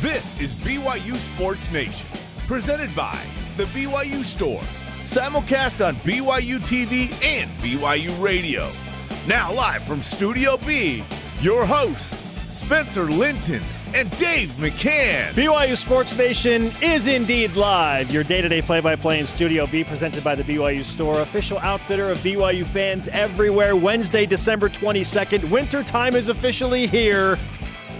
This is BYU Sports Nation, presented by The BYU Store. Simulcast on BYU TV and BYU Radio. Now, live from Studio B, your hosts, Spencer Linton and Dave McCann. BYU Sports Nation is indeed live. Your day to day play by play in Studio B, presented by the BYU Store, official outfitter of BYU fans everywhere. Wednesday, December 22nd. Winter time is officially here.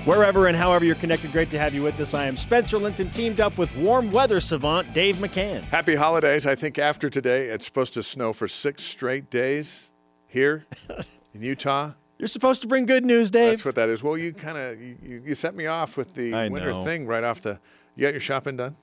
Wherever and however you're connected, great to have you with us. I am Spencer Linton, teamed up with warm weather savant Dave McCann. Happy holidays. I think after today, it's supposed to snow for six straight days here in Utah. You're supposed to bring good news, Dave. That's what that is. Well, you kind of you, you set me off with the I winter know. thing right off the. You got your shopping done?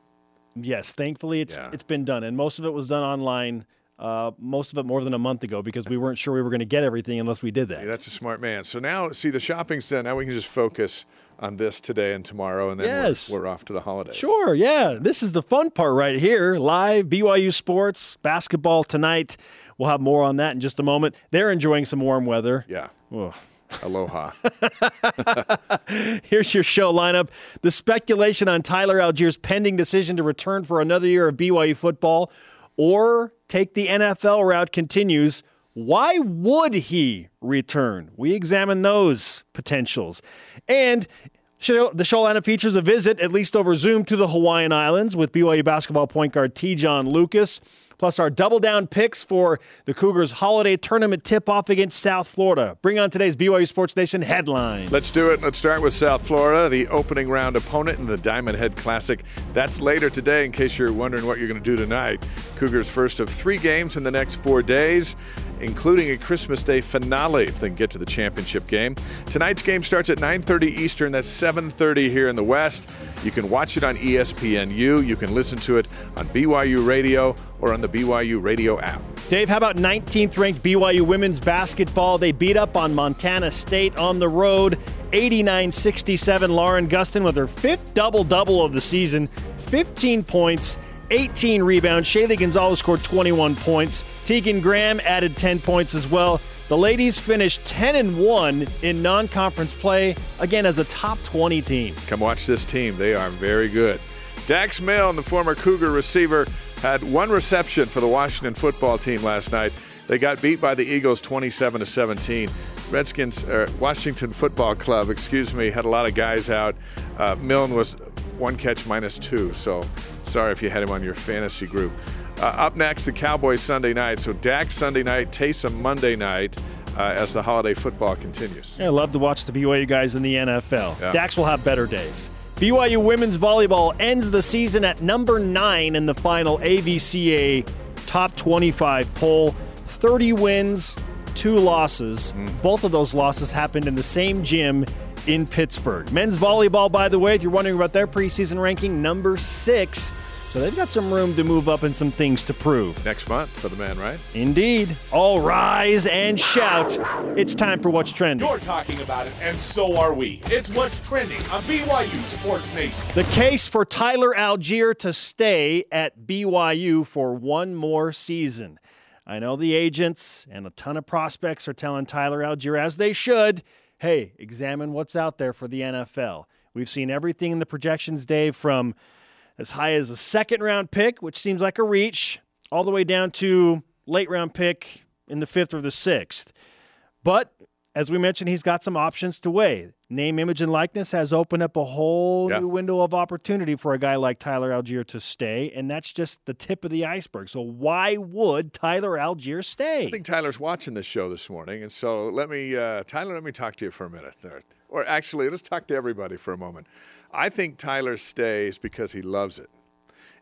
Yes, thankfully it's Yeah. it's been done, and most of it was done online. Uh, most of it more than a month ago because we weren't sure we were going to get everything unless we did that. Yeah, that's a smart man. So now, see, the shopping's done. Now we can just focus on this today and tomorrow, and then we're- Yes. we're, off to the holidays. Sure, yeah. This is the fun part right here. Live BYU sports, basketball tonight. We'll have more on that in just a moment. They're enjoying some warm weather. Yeah. Ugh. Aloha. Here's your show lineup. The speculation on Tyler Allgeier's pending decision to return for another year of BYU football or take the NFL route continues. Why would he return? We examine those potentials. And the show lineup features a visit, at least over Zoom, to the Hawaiian Islands with BYU basketball point guard Te'Jon Lucas, plus our double down picks for the Cougars holiday tournament tip off against South Florida. Bring on today's BYU Sports Nation headlines. Let's do it. Let's start with South Florida, the opening round opponent in the Diamond Head Classic. That's later today, in case you're wondering what you're going to do tonight. Cougars' first of three games in the next four days, including a Christmas Day finale if they can get to the championship game. Tonight's game starts at 9:30 Eastern. That's 7:30 here in the West. You can watch it on ESPNU. You can listen to it on BYU Radio or on the BYU Radio app. Dave, how about 19th ranked BYU women's basketball? They beat up on Montana State on the road, 89 67. Lauren Gustin with her fifth double double of the season, 15 points. 18 rebounds. Shaylee Gonzalez scored 21 points. Tegan Graham added 10 points as well. The ladies finished 10 and 1 in non-conference play, again as a top 20 team. Come watch this team. They are very good. Dax Milne, the former Cougar receiver, had one reception for the Washington football team last night. They got beat by the Eagles 27 to 17. Redskins, or Washington Football Club, excuse me, had a lot of guys out. Uh, Milne was one catch minus two, so sorry if you had him on your fantasy group. Uh, up next, the Cowboys Sunday night. So Dax Sunday night, Taysom Monday night uh, as the holiday football continues. I love to watch the BYU guys in the NFL. Yeah. Dax will have better days. BYU women's volleyball ends the season at number nine in the final AVCA top 25 poll. 30 wins, two losses. Mm. Both of those losses happened in the same gym in Pittsburgh. Men's volleyball, by the way, if you're wondering about their preseason ranking, number six. So they've got some room to move up and some things to prove. Next month for the man, right? Indeed. All rise and shout. It's time for What's Trending. You're talking about it, and so are we. It's what's trending on BYU Sports Nation. The case for Tyler Allgeier to stay at BYU for one more season. I know the agents and a ton of prospects are telling Tyler Allgeier, as they should, hey, examine what's out there for the NFL. We've seen everything in the projections, Dave, from as high as a second round pick, which seems like a reach, all the way down to late round pick in the fifth or the sixth. But as we mentioned, he's got some options to weigh. Name, image, and likeness has opened up a whole Yeah. new window of opportunity for a guy like Tyler Allgeier to stay, and that's just the tip of the iceberg. So why would Tyler Allgeier stay? I think Tyler's watching this show this morning, and so let me, uh, Tyler, let me talk to you for a minute. Or, or actually, let's talk to everybody for a moment. I think Tyler stays because he loves it.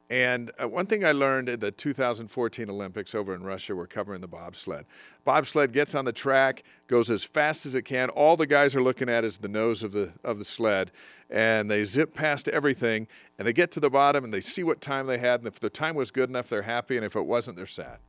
And uh, one thing I learned at the 2014 Olympics over in Russia, we're covering the bobsled. Bobsled gets on the track, goes as fast as it can. All the guys are looking at is the nose of the of the sled, and they zip past everything, and they get to the bottom, and they see what time they had, and if the time was good enough, they're happy, and if it wasn't, they're sad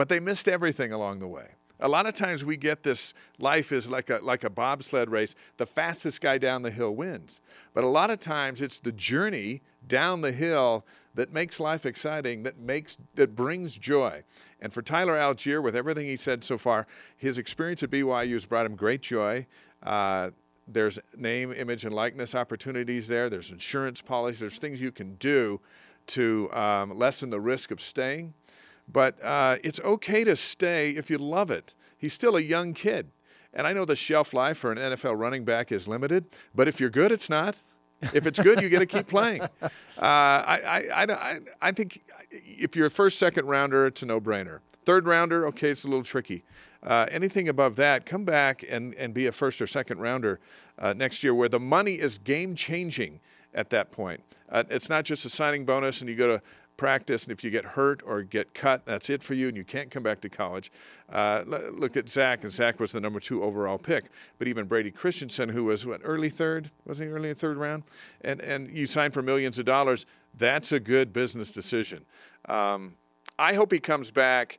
but they missed everything along the way. A lot of times we get this life is like a like a bobsled race. The fastest guy down the hill wins. But a lot of times it's the journey down the hill that makes life exciting, that makes that brings joy. And for Tyler Allgeier, with everything he said so far, his experience at BYU has brought him great joy. Uh, There's name, image, and likeness opportunities there. There's insurance policies. There's things you can do to um, lessen the risk of staying. But uh, it's okay to stay if you love it. He's still a young kid. And I know the shelf life for an NFL running back is limited, but if you're good, it's not. If it's good, you get to keep playing. Uh, I, I, I, I think if you're a first, second rounder, it's a no brainer. Third rounder, okay, it's a little tricky. Uh, anything above that, come back and, and be a first or second rounder uh, next year where the money is game changing at that point. Uh, it's not just a signing bonus and you go to practice, and if you get hurt or get cut, that's it for you, and you can't come back to college. Uh, look at Zach, and Zach was the number two overall pick. But even Brady Christensen, who was what early third, was he early third round, and and you signed for millions of dollars. That's a good business decision. Um, I hope he comes back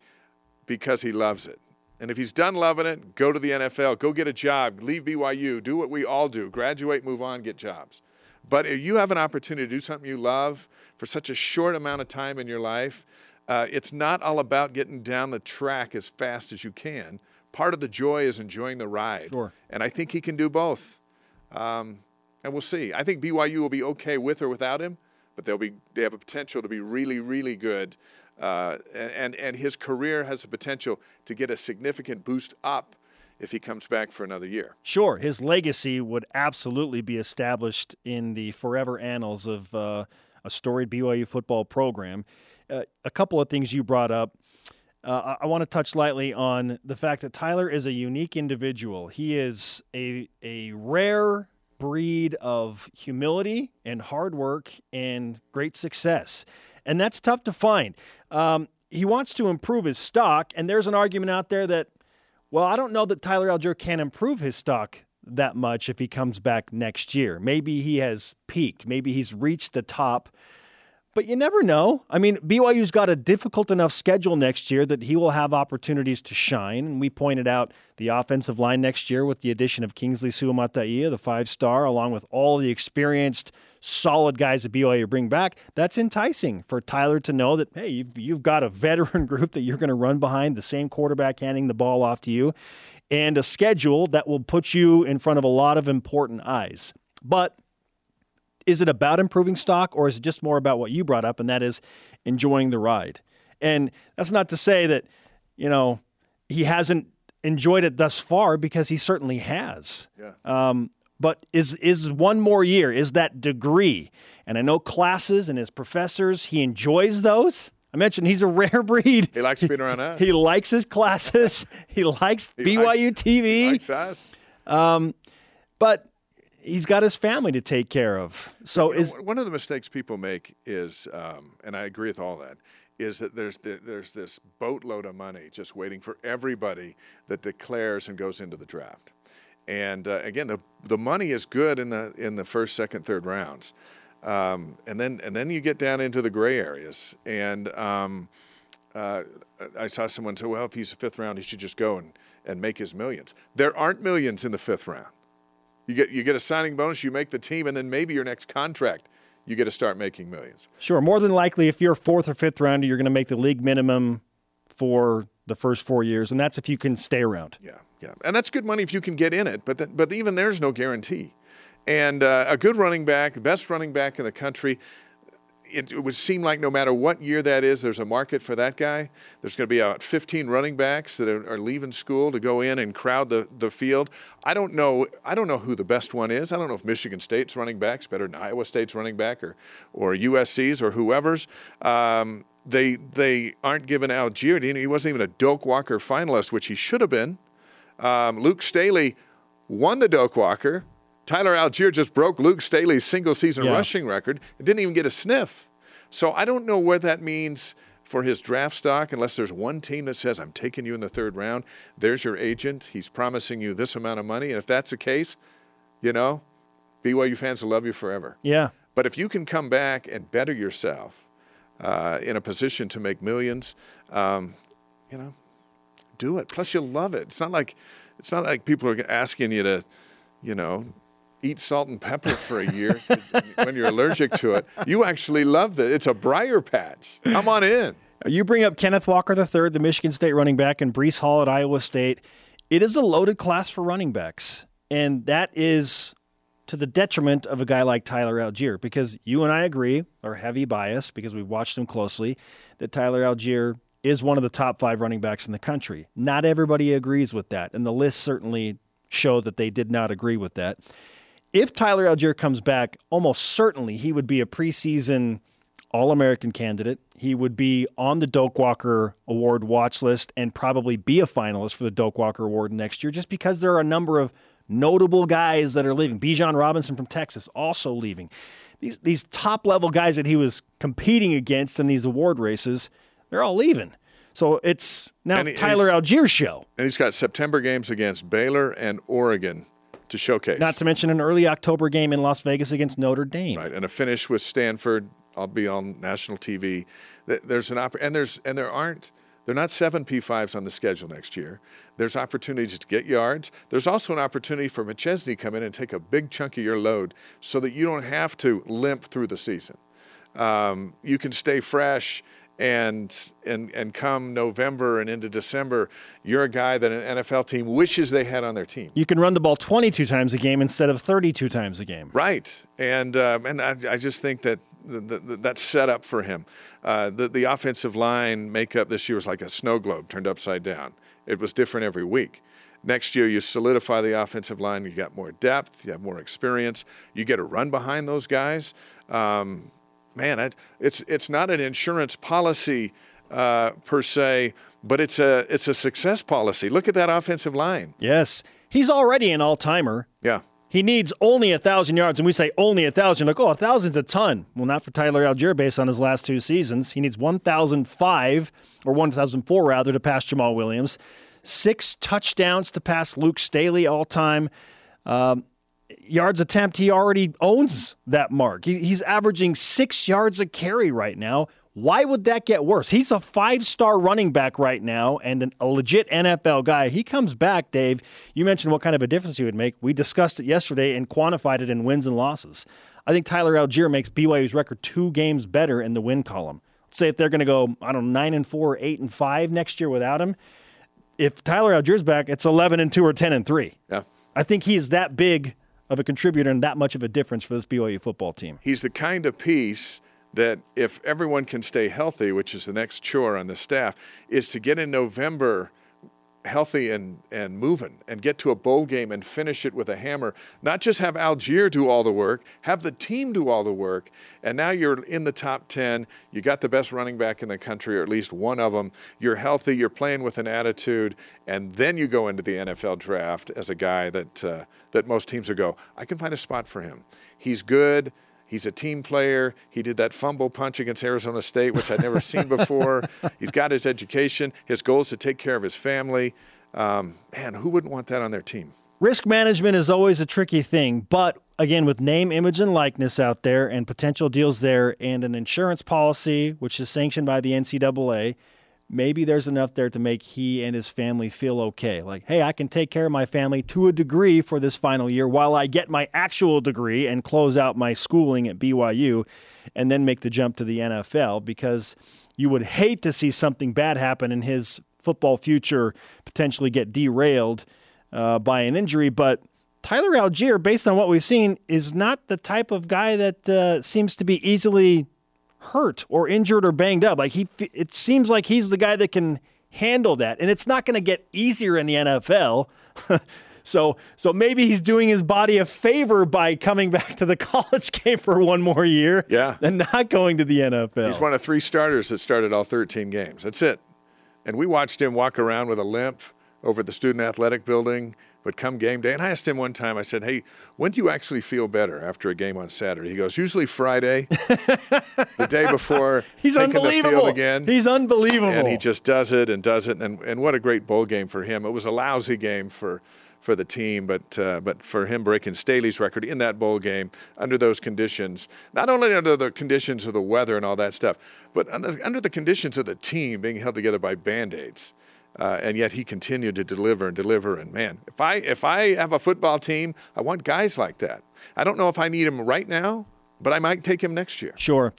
because he loves it. And if he's done loving it, go to the NFL, go get a job, leave BYU, do what we all do graduate, move on, get jobs. But if you have an opportunity to do something you love for such a short amount of time in your life, uh, it's not all about getting down the track as fast as you can. Part of the joy is enjoying the ride. Sure. And I think he can do both. Um, and we'll see. I think BYU will be okay with or without him, but they'll be they have a potential to be really, really good. Uh, and and his career has the potential to get a significant boost up if he comes back for another year. Sure, his legacy would absolutely be established in the forever annals of uh, a storied BYU football program. Uh, a couple of things you brought up. Uh, I want to touch lightly on the fact that Tyler is a unique individual. He is a a rare breed of humility and hard work and great success, and that's tough to find. Um, he wants to improve his stock, and there's an argument out there that well, I don't know that Tyler Allgeier can improve his stock that much if he comes back next year. Maybe he has peaked. Maybe he's reached the top. But you never know. I mean, BYU's got a difficult enough schedule next year that he will have opportunities to shine. And we pointed out the offensive line next year with the addition of Kingsley Suamataia, the five star, along with all the experienced solid guys that BYU bring back, that's enticing for Tyler to know that, hey, you've, you've got a veteran group that you're going to run behind, the same quarterback handing the ball off to you, and a schedule that will put you in front of a lot of important eyes. But is it about improving stock or is it just more about what you brought up, and that is enjoying the ride? And that's not to say that, you know, he hasn't enjoyed it thus far because he certainly has. Yeah. Um, but is is one more year is that degree and i know classes and his professors he enjoys those i mentioned he's a rare breed. He likes being around us. He likes his classes. He likes he byu likes, tv he likes us. Um, but he's got his family to take care of. So you is know, one of the mistakes people make is um, and i agree with all that is that there's there's this boatload of money just waiting for everybody that declares and goes into the draft. And uh, again, the the money is good in the in the first, second, third rounds, um, and then and then you get down into the gray areas. And um, uh, I saw someone say, "Well, if he's a fifth round, he should just go and, and make his millions." There aren't millions in the fifth round. You get you get a signing bonus, you make the team, and then maybe your next contract you get to start making millions. Sure. More than likely, if you're fourth or fifth rounder, you're going to make the league minimum for the first four years, and that's if you can stay around. Yeah, yeah, and that's good money if you can get in it, but that, but even there's no guarantee. And uh, a good running back, best running back in the country, it, it, would seem like no matter what year that is, there's a market for that guy. There's going to be about 15 running backs that are, are, leaving school to go in and crowd the, the field. I don't know. I don't know who the best one is. I don't know if Michigan State's running backs better than Iowa State's running back or or USC's or whoever's. Um, they they aren't giving Allgeier. He wasn't even a Doak Walker finalist, which he should have been. Um, Luke Staley won the Doak Walker. Tyler Allgeier just broke Luke Staley's single season yeah. rushing record and didn't even get a sniff. So I don't know what that means for his draft stock unless there's one team that says, I'm taking you in the third round. There's your agent. He's promising you this amount of money. And if that's the case, you know, BYU fans will love you forever. Yeah. But if you can come back and better yourself uh, in a position to make millions, um, you know, do it. Plus, you'll love it. It's not like it's not like people are asking you to, you know, eat salt and pepper for a year when you're allergic to it. You actually love it. It's a briar patch. Come on in. Uh, you bring up Kenneth Walker III, the Michigan State running back, and Breece Hall at Iowa State. It is a loaded class for running backs. And that is to the detriment of a guy like Tyler Allgeier because you and I agree, or heavy bias because we've watched him closely, that Tyler Allgeier is one of the top five running backs in the country. Not everybody agrees with that, and the list certainly showed that they did not agree with that. If Tyler Allgeier comes back, almost certainly he would be a preseason All American candidate. He would be on the Doak Walker Award watch list and probably be a finalist for the Doak Walker Award next year just because there are a number of notable guys that are leaving. Bijan Robinson from Texas also leaving. These these top level guys that he was competing against in these award races, they're all leaving. So it's now he, Tyler Allgeier's show. And he's got September games against Baylor and Oregon to showcase. Not to mention an early October game in Las Vegas against Notre Dame. Right, and a finish with Stanford. I'll be on national TV. There's an opp- and there's and there aren't there are not seven P5s on the schedule next year. There's opportunities to get yards. There's also an opportunity for McChesney to come in and take a big chunk of your load so that you don't have to limp through the season. Um, you can stay fresh and and and come November and into December, you're a guy that an NFL team wishes they had on their team. You can run the ball 22 times a game instead of 32 times a game. Right, and um, and I, I, just think that the, the, that's set up for him. Uh, the the offensive line makeup this year was like a snow globe turned upside down. It was different every week. Next year, you solidify the offensive line. You got more depth. You have more experience. You get a run behind those guys. Um, man, it's it's not an insurance policy uh, per se, but it's a it's a success policy. Look at that offensive line. Yes, he's already an all timer. Yeah. He needs only a thousand yards, and we say only a thousand. Like, oh, a thousand's a ton. Well, not for Tyler Allgeier based on his last two seasons. He needs one thousand five or one thousand four rather to pass Jamaal Williams. Six touchdowns to pass Luke Staley all time. Um, yards attempt, he already owns that mark. He, he's averaging six yards a carry right now. Why would that get worse? He's a five star running back right now and an, a legit NFL guy. He comes back, Dave. You mentioned what kind of a difference he would make. We discussed it yesterday and quantified it in wins and losses. I think Tyler Allgeier makes BYU's record two games better in the win column. Let's say if they're going to go, I don't know, nine and four, eight and five next year without him. If Tyler Allgeier's back, it's eleven and two or ten and three. Yeah, I think he's that big of a contributor and that much of a difference for this BYU football team. He's the kind of piece that if everyone can stay healthy, which is the next chore on the staff, is to get in November healthy and, and moving and get to a bowl game and finish it with a hammer. Not just have Allgeier do all the work, have the team do all the work. And now you're in the top 10. You got the best running back in the country, or at least one of them. You're healthy, you're playing with an attitude, and then you go into the NFL draft as a guy that, uh, that most teams will go, I can find a spot for him. He's good. He's a team player. He did that fumble punch against Arizona State, which I'd never seen before. He's got his education. His goal is to take care of his family. Um, man, who wouldn't want that on their team? Risk management is always a tricky thing, but again, with name, image, and likeness out there, and potential deals there, and an insurance policy which is sanctioned by the NCAA, maybe there's enough there to make he and his family feel okay. Like, hey, I can take care of my family to a degree for this final year while I get my actual degree and close out my schooling at BYU and then make the jump to the NFL because you would hate to see something bad happen in his football future potentially get derailed uh, by an injury. But Tyler Allgeier, based on what we've seen, is not the type of guy that uh, seems to be easily hurt or injured or banged up. Like he, it seems like he's the guy that can handle that, and it's not going to get easier in the NFL. so, so maybe he's doing his body a favor by coming back to the college game for one more year, yeah, and not going to the NFL. He's one of three starters that started all 13 games. That's it. And we watched him walk around with a limp over the student athletic building but come game day, and I asked him one time, I said, Hey, when do you actually feel better after a game on Saturday? He goes, Usually Friday, the day before. He's unbelievable. again. He's unbelievable. And he just does it and does it. And, and what a great bowl game for him. It was a lousy game for, for the team, but, uh, but for him breaking Staley's record in that bowl game under those conditions, not only under the conditions of the weather and all that stuff, but under, under the conditions of the team being held together by band aids. Uh, and yet he continued to deliver and deliver. And man, if I if I have a football team, I want guys like that. I don't know if I need him right now, but I might take him next year. Sure.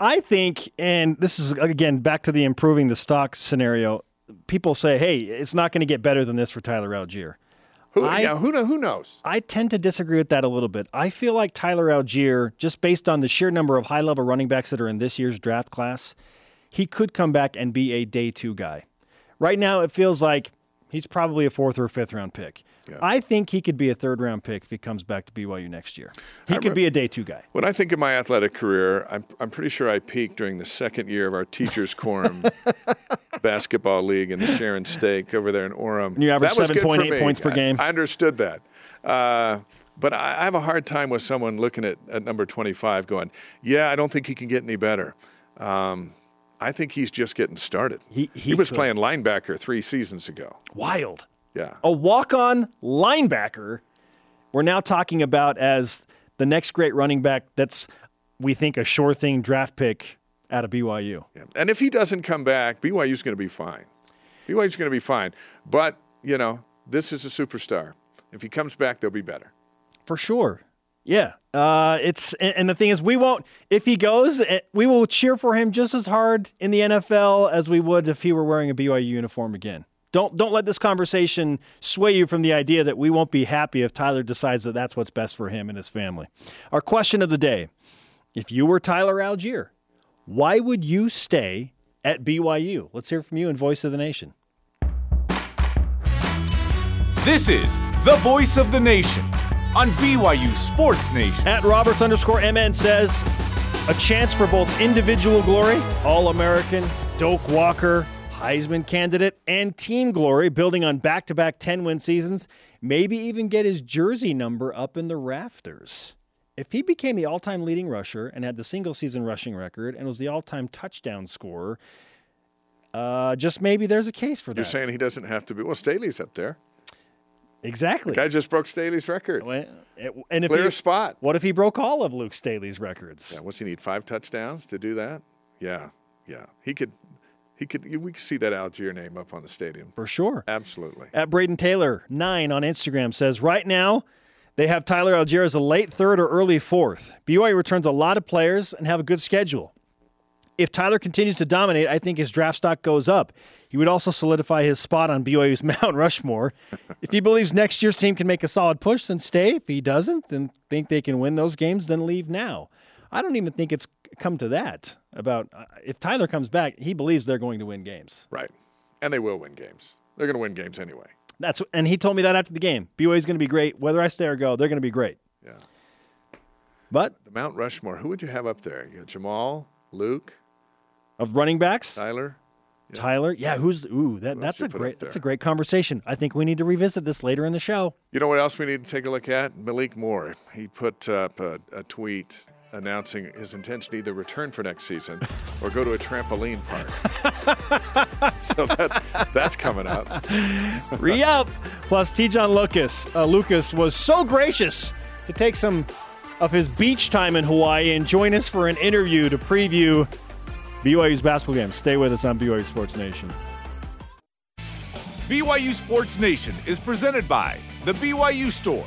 I think, and this is again back to the improving the stock scenario. People say, "Hey, it's not going to get better than this for Tyler Allgeier." Who, I- yeah, who, who knows? I tend to disagree with that a little bit. I feel like Tyler Allgeier, just based on the sheer number of high level running backs that are in this year's draft class, he could come back and be a day two guy. Right now, it feels like he's probably a fourth or fifth round pick. I think he could be a third round pick if he comes back to BYU next year. He could be a day two guy. When I think of my athletic career, I'm, I'm pretty sure I peaked during the second year of our Teachers Quorum basketball league in the Sharon Stake over there in Orem. And you averaged good for 7.8 points per I- game. I, understood that. Uh, but I, I have a hard time with someone looking at, at number 25 going, yeah, I don't think he can get any better. Um, I think he's just getting started. He- he was could. playing linebacker three seasons ago. Wild. Yeah. A walk on linebacker, we're now talking about as the next great running back that's, we think, a sure thing draft pick out of BYU. Yeah. And if he doesn't come back, BYU's going to be fine. BYU's going to be fine. But, you know, this is a superstar. If he comes back, they'll be better. For sure. Yeah. Uh, it's and, the thing is, we won't if he goes, eh, we will cheer for him just as hard in the NFL as we would if he were wearing a BYU uniform again. Don't don't let this conversation sway you from the idea that we won't be happy if Tyler decides that that's what's best for him and his family. Our question of the day: If you were Tyler Allgeier, why would you stay at BYU? Let's hear from you in Voice of the Nation. This is the voice of the nation on BYU Sports Nation. At Roberts underscore MN says a chance for both individual glory, All American, Doak Walker, Heisman candidate, and team glory, building on back to back 10 win seasons, maybe even get his jersey number up in the rafters. If he became the all time leading rusher and had the single season rushing record and was the all time touchdown scorer, uh, just maybe there's a case for that. You're saying he doesn't have to be. Well, Staley's up there. Exactly. Guy just broke Staley's record. And if Clear he, spot. what if he broke all of Luke Staley's records? Yeah, what's he need? Five touchdowns to do that? Yeah, yeah. He could. He could. We could see that Allgeier name up on the stadium. For sure. Absolutely. At Braden Taylor, nine on Instagram, says right now they have Tyler Allgeier as a late third or early fourth. BYU returns a lot of players and have a good schedule. If Tyler continues to dominate, I think his draft stock goes up. He would also solidify his spot on BYU's Mount Rushmore. if he believes next year's team can make a solid push, then stay. If he doesn't, then think they can win those games, then leave now. I don't even think it's come to that. About uh, if Tyler comes back, he believes they're going to win games. Right. And they will win games. They're going to win games anyway. That's and he told me that after the game. BYU is going to be great. Whether I stay or go, they're going to be great. Yeah. But The Mount Rushmore. Who would you have up there? You got Jamal, Luke, of running backs, Tyler. Tyler, yeah, who's ooh that that's a great that's a great conversation. I think we need to revisit this later in the show. You know what else we need to take a look at? Malik Moore. He put up a, a tweet announcing his intention to either return for next season or go to a trampoline park. so that, that's coming up. Re up. Plus, Te'Jon Lucas. Uh, Lucas was so gracious to take some of his beach time in Hawaii and join us for an interview to preview BYU's basketball game. Stay with us on BYU Sports Nation. BYU Sports Nation is presented by The BYU Store,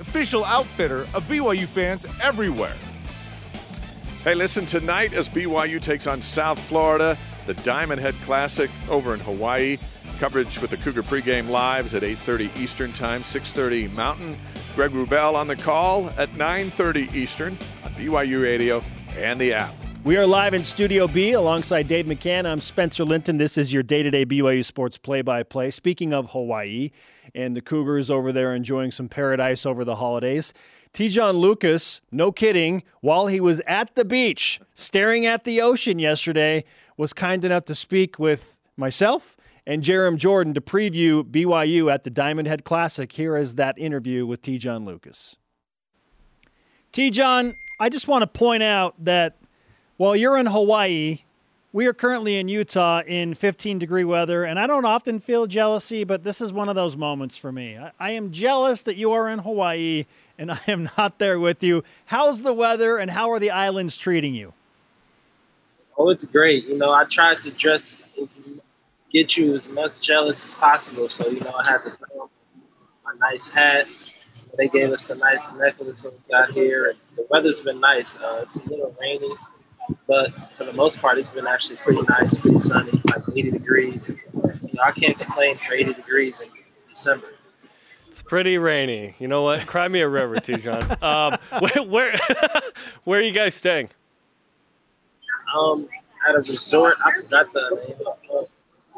official outfitter of BYU fans everywhere. Hey, listen, tonight as BYU takes on South Florida, the Diamond Head Classic over in Hawaii. Coverage with the Cougar pregame lives at 8.30 Eastern Time, 6.30 Mountain. Greg Wrubell on the call at 9.30 Eastern on BYU Radio and the app. We are live in Studio B alongside Dave McCann. I'm Spencer Linton. This is your day to day BYU Sports play by play. Speaking of Hawaii and the Cougars over there enjoying some paradise over the holidays, Te'Jon Lucas, no kidding, while he was at the beach staring at the ocean yesterday, was kind enough to speak with myself and Jarom Jordan to preview BYU at the Diamond Head Classic. Here is that interview with Te'Jon Lucas. Te'Jon, I just want to point out that while you're in Hawaii, we are currently in Utah in 15 degree weather, and I don't often feel jealousy, but this is one of those moments for me. I, I am jealous that you are in Hawaii and I am not there with you. How's the weather and how are the islands treating you? Oh, it's great. You know, I tried to dress as, get you as much jealous as possible. So, you know, I had to put on my nice hat. They gave us a nice necklace when we got here. And the weather's been nice. Uh, it's a little rainy, but for the most part, it's been actually pretty nice, pretty sunny, like 80 degrees. You know, I can't complain for 80 degrees in December. It's pretty rainy. You know what? Cry me a river, Te'Jon. Um, where where, where are you guys staying? Um, at a resort. I forgot the name. Of,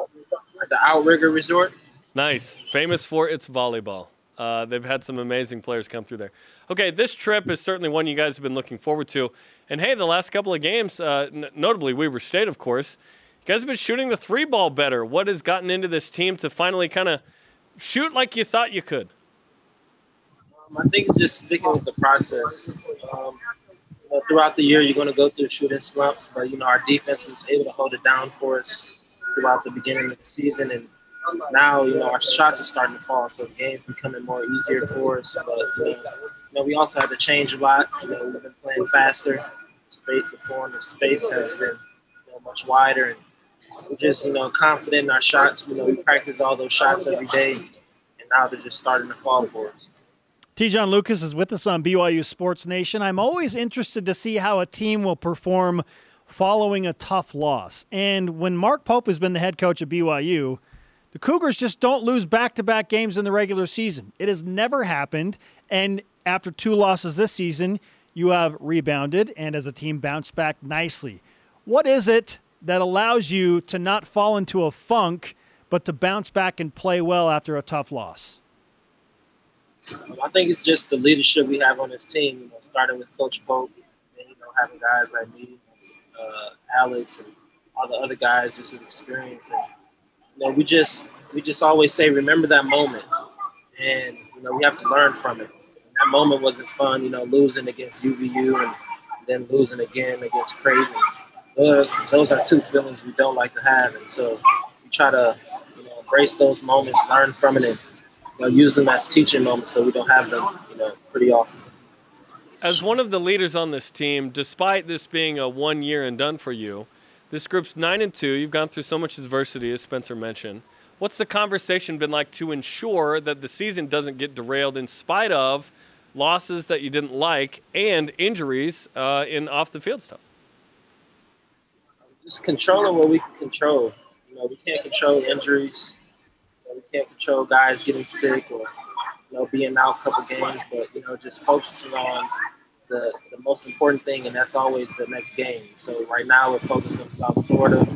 uh, the Outrigger Resort. Nice. Famous for its volleyball. Uh, they've had some amazing players come through there. Okay, this trip is certainly one you guys have been looking forward to. And hey, the last couple of games, uh, n- notably Weber State, of course, you guys have been shooting the three ball better. What has gotten into this team to finally kind of shoot like you thought you could? Um, I think it's just sticking with the process. Um, you know, throughout the year, you're going to go through shooting slumps, but you know our defense was able to hold it down for us throughout the beginning of the season, and now you know our shots are starting to fall, so the game's becoming more easier for us. But you know, know we also had to change a lot. You know, we've been playing faster. And the space has been you know, much wider, and we're just you know confident in our shots. You know, we practice all those shots every day, and now they're just starting to fall for us. Te'Jon Lucas is with us on BYU Sports Nation. I'm always interested to see how a team will perform following a tough loss. And when Mark Pope has been the head coach of BYU, the Cougars just don't lose back to back games in the regular season. It has never happened. And after two losses this season, you have rebounded and as a team bounced back nicely. What is it that allows you to not fall into a funk, but to bounce back and play well after a tough loss? I think it's just the leadership we have on this team. You know, starting with Coach Pope, and you know, having guys like me, uh, Alex, and all the other guys just with experience. And you know, we just we just always say, remember that moment, and you know, we have to learn from it. That moment wasn't fun. You know, losing against UVU and then losing again against Creighton. Those, those are two feelings we don't like to have, and so we try to you know embrace those moments, learn from it, and you know, use them as teaching moments so we don't have them, you know, pretty often. As one of the leaders on this team, despite this being a one year and done for you, this group's nine and two. You've gone through so much adversity, as Spencer mentioned. What's the conversation been like to ensure that the season doesn't get derailed in spite of losses that you didn't like and injuries uh, in off the field stuff? Just controlling what we can control. You know, we can't control injuries we can't control guys getting sick or you know being out a couple games, but you know just focusing on the, the most important thing, and that's always the next game. So right now we're focused on South Florida,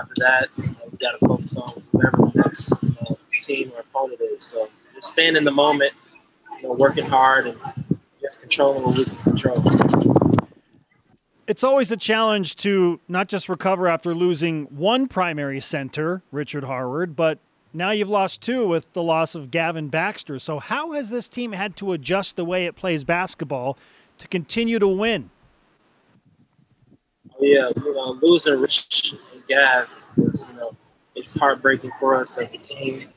after that you know, we got to focus on whoever the next you know, team or opponent is. So just staying in the moment, you know, working hard and just controlling what we can control it's always a challenge to not just recover after losing one primary center, Richard Harward, but now you've lost two with the loss of Gavin Baxter. So, how has this team had to adjust the way it plays basketball to continue to win? Yeah, you know, losing Rich Gav was, you know, it's heartbreaking for us as a team.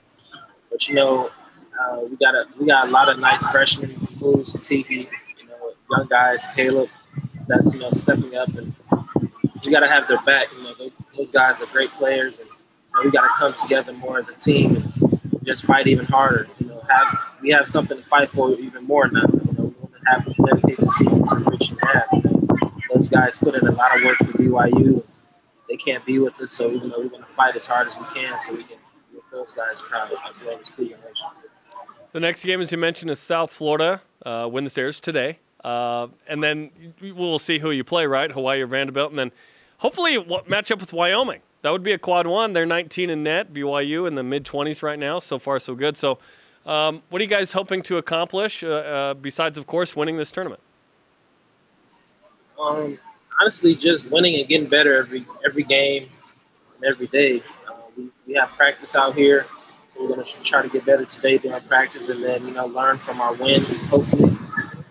But you know, uh, we got a we got a lot of nice freshmen, Fools, Tiki, you know, young guys, Caleb that's you know stepping up, and we got to have their back. You know, those, those guys are great players, and you know, we got to come together more as a team and just fight even harder. You know, have we have something to fight for even more now. You know, we want to have a dedicated season to Rich and have. You know, those guys put in a lot of work for BYU. They can't be with us, so you know, we're going to fight as hard as we can so we can make those guys proud as well as Nation. The next game, as you mentioned, is South Florida. Uh, win the series today. Uh, and then we'll see who you play, right? Hawaii or Vanderbilt, and then hopefully match up with Wyoming. That would be a quad one. They're 19 in net. BYU in the mid 20s right now. So far, so good. So, um, what are you guys hoping to accomplish uh, uh, besides, of course, winning this tournament? Um, honestly, just winning and getting better every every game and every day. Uh, we, we have practice out here, so we're going to try to get better today during practice, and then you know learn from our wins. Hopefully,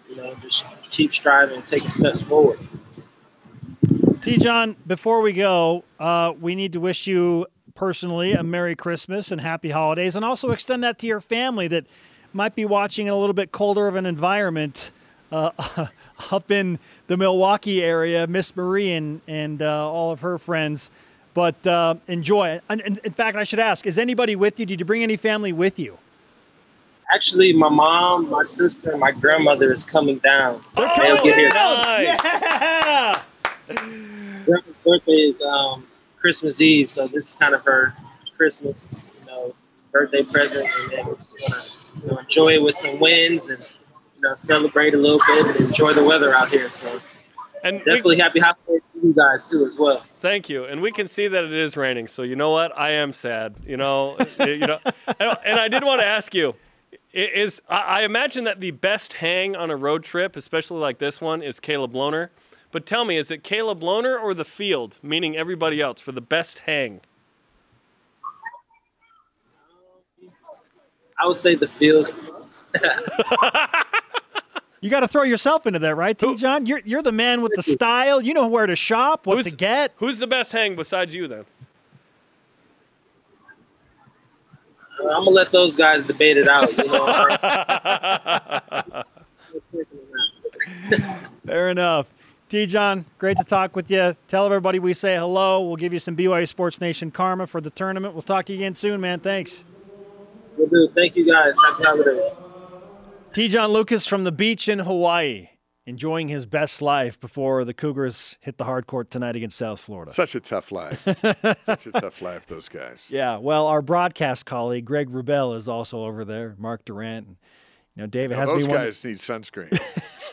you know, just keep striving and taking steps forward. Te'Jon, before we go, uh, we need to wish you personally a Merry Christmas and Happy Holidays, and also extend that to your family that might be watching in a little bit colder of an environment uh, up in the Milwaukee area. Miss Marie and, and uh, all of her friends. But uh, enjoy. And, in fact, I should ask: Is anybody with you? Did you bring any family with you? Actually, my mom, my sister, and my grandmother is coming down. They'll get here. Nice. Yeah. Grandma's birthday is um, Christmas Eve, so this is kind of her Christmas, you know, birthday present, and then we're just gonna you know, enjoy it with some wins and you know celebrate a little bit and enjoy the weather out here. So And we- definitely happy holidays to you guys too as well. Thank you. And we can see that it is raining. So you know what? I am sad. You know, you know. And, I did want to ask you: Is I I imagine that the best hang on a road trip, especially like this one, is Caleb Lohner. But tell me, is it Caleb Lohner or the field, meaning everybody else, for the best hang? I would say the field. You got to throw yourself into that, right, Te'Jon? You're you're the man with the style. You know where to shop, what Who's- to get. Who's the best hang besides you then? Uh, I'm gonna let those guys debate it out. You know. Fair enough. Te'Jon, great to talk with you. Tell everybody we say hello. We'll give you some BYU Sports Nation karma for the tournament. We'll talk to you again soon, man. Thanks. Will do. Thank you guys. Happy holidays. Te'Jon Lucas from the beach in Hawaii, enjoying his best life before the Cougars hit the hard court tonight against South Florida. Such a tough life. Such a tough life, those guys. Yeah, well, our broadcast colleague Greg Wrubell is also over there. Mark Durrant, and, you know, David has those me one. guys need sunscreen.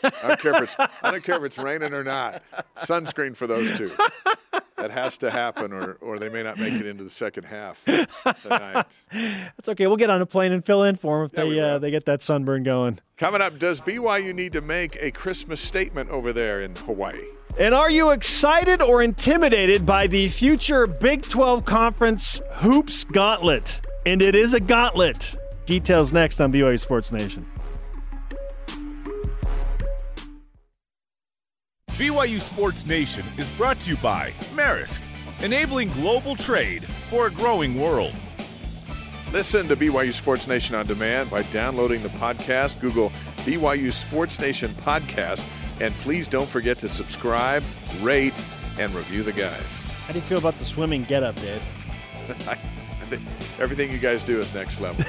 I don't care if it's I don't care if it's raining or not. Sunscreen for those two. That has to happen, or or they may not make it into the second half tonight. That's okay. We'll get on a plane and fill in for them if Yeah, they uh, they get that sunburn going. Coming up, does BYU need to make a Christmas statement over there in Hawaii? And are you excited or intimidated by the future Big 12 Conference Hoops Gauntlet? And it is a gauntlet. Details next on BYU Sports Nation. BYU Sports Nation is brought to you by Maersk, enabling global trade for a growing world. Listen to BYU Sports Nation on demand by downloading the podcast. Google BYU Sports Nation podcast, and please don't forget to subscribe, rate, and review the guys. How do you feel about the swimming getup, Dave? I, I think everything you guys do is next level.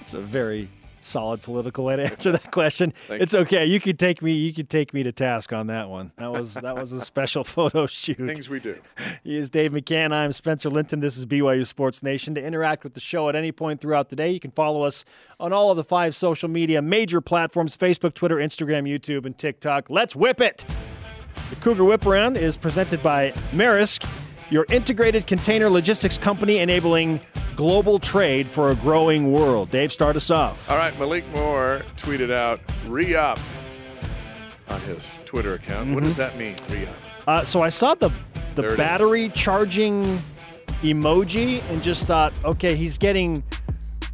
It's a very solid political way to answer that question. It's okay. You could take me. You could take me to task on that one. That was that was a special photo shoot. Things we do. He is Dave McCann. I'm Spencer Linton. This is BYU Sports Nation. To interact with the show at any point throughout the day, you can follow us on all of the five social media major platforms Facebook, Twitter, Instagram, YouTube, and TikTok. Let's whip it! The Cougar Whip Around is presented by Maersk, your integrated container logistics company enabling global trade for a growing world. Dave, start us off. All right, Malik Moore tweeted out re up on his Twitter account. What does that mean, re up? Uh, so I saw the the it is. battery charging emoji and just thought, okay, he's getting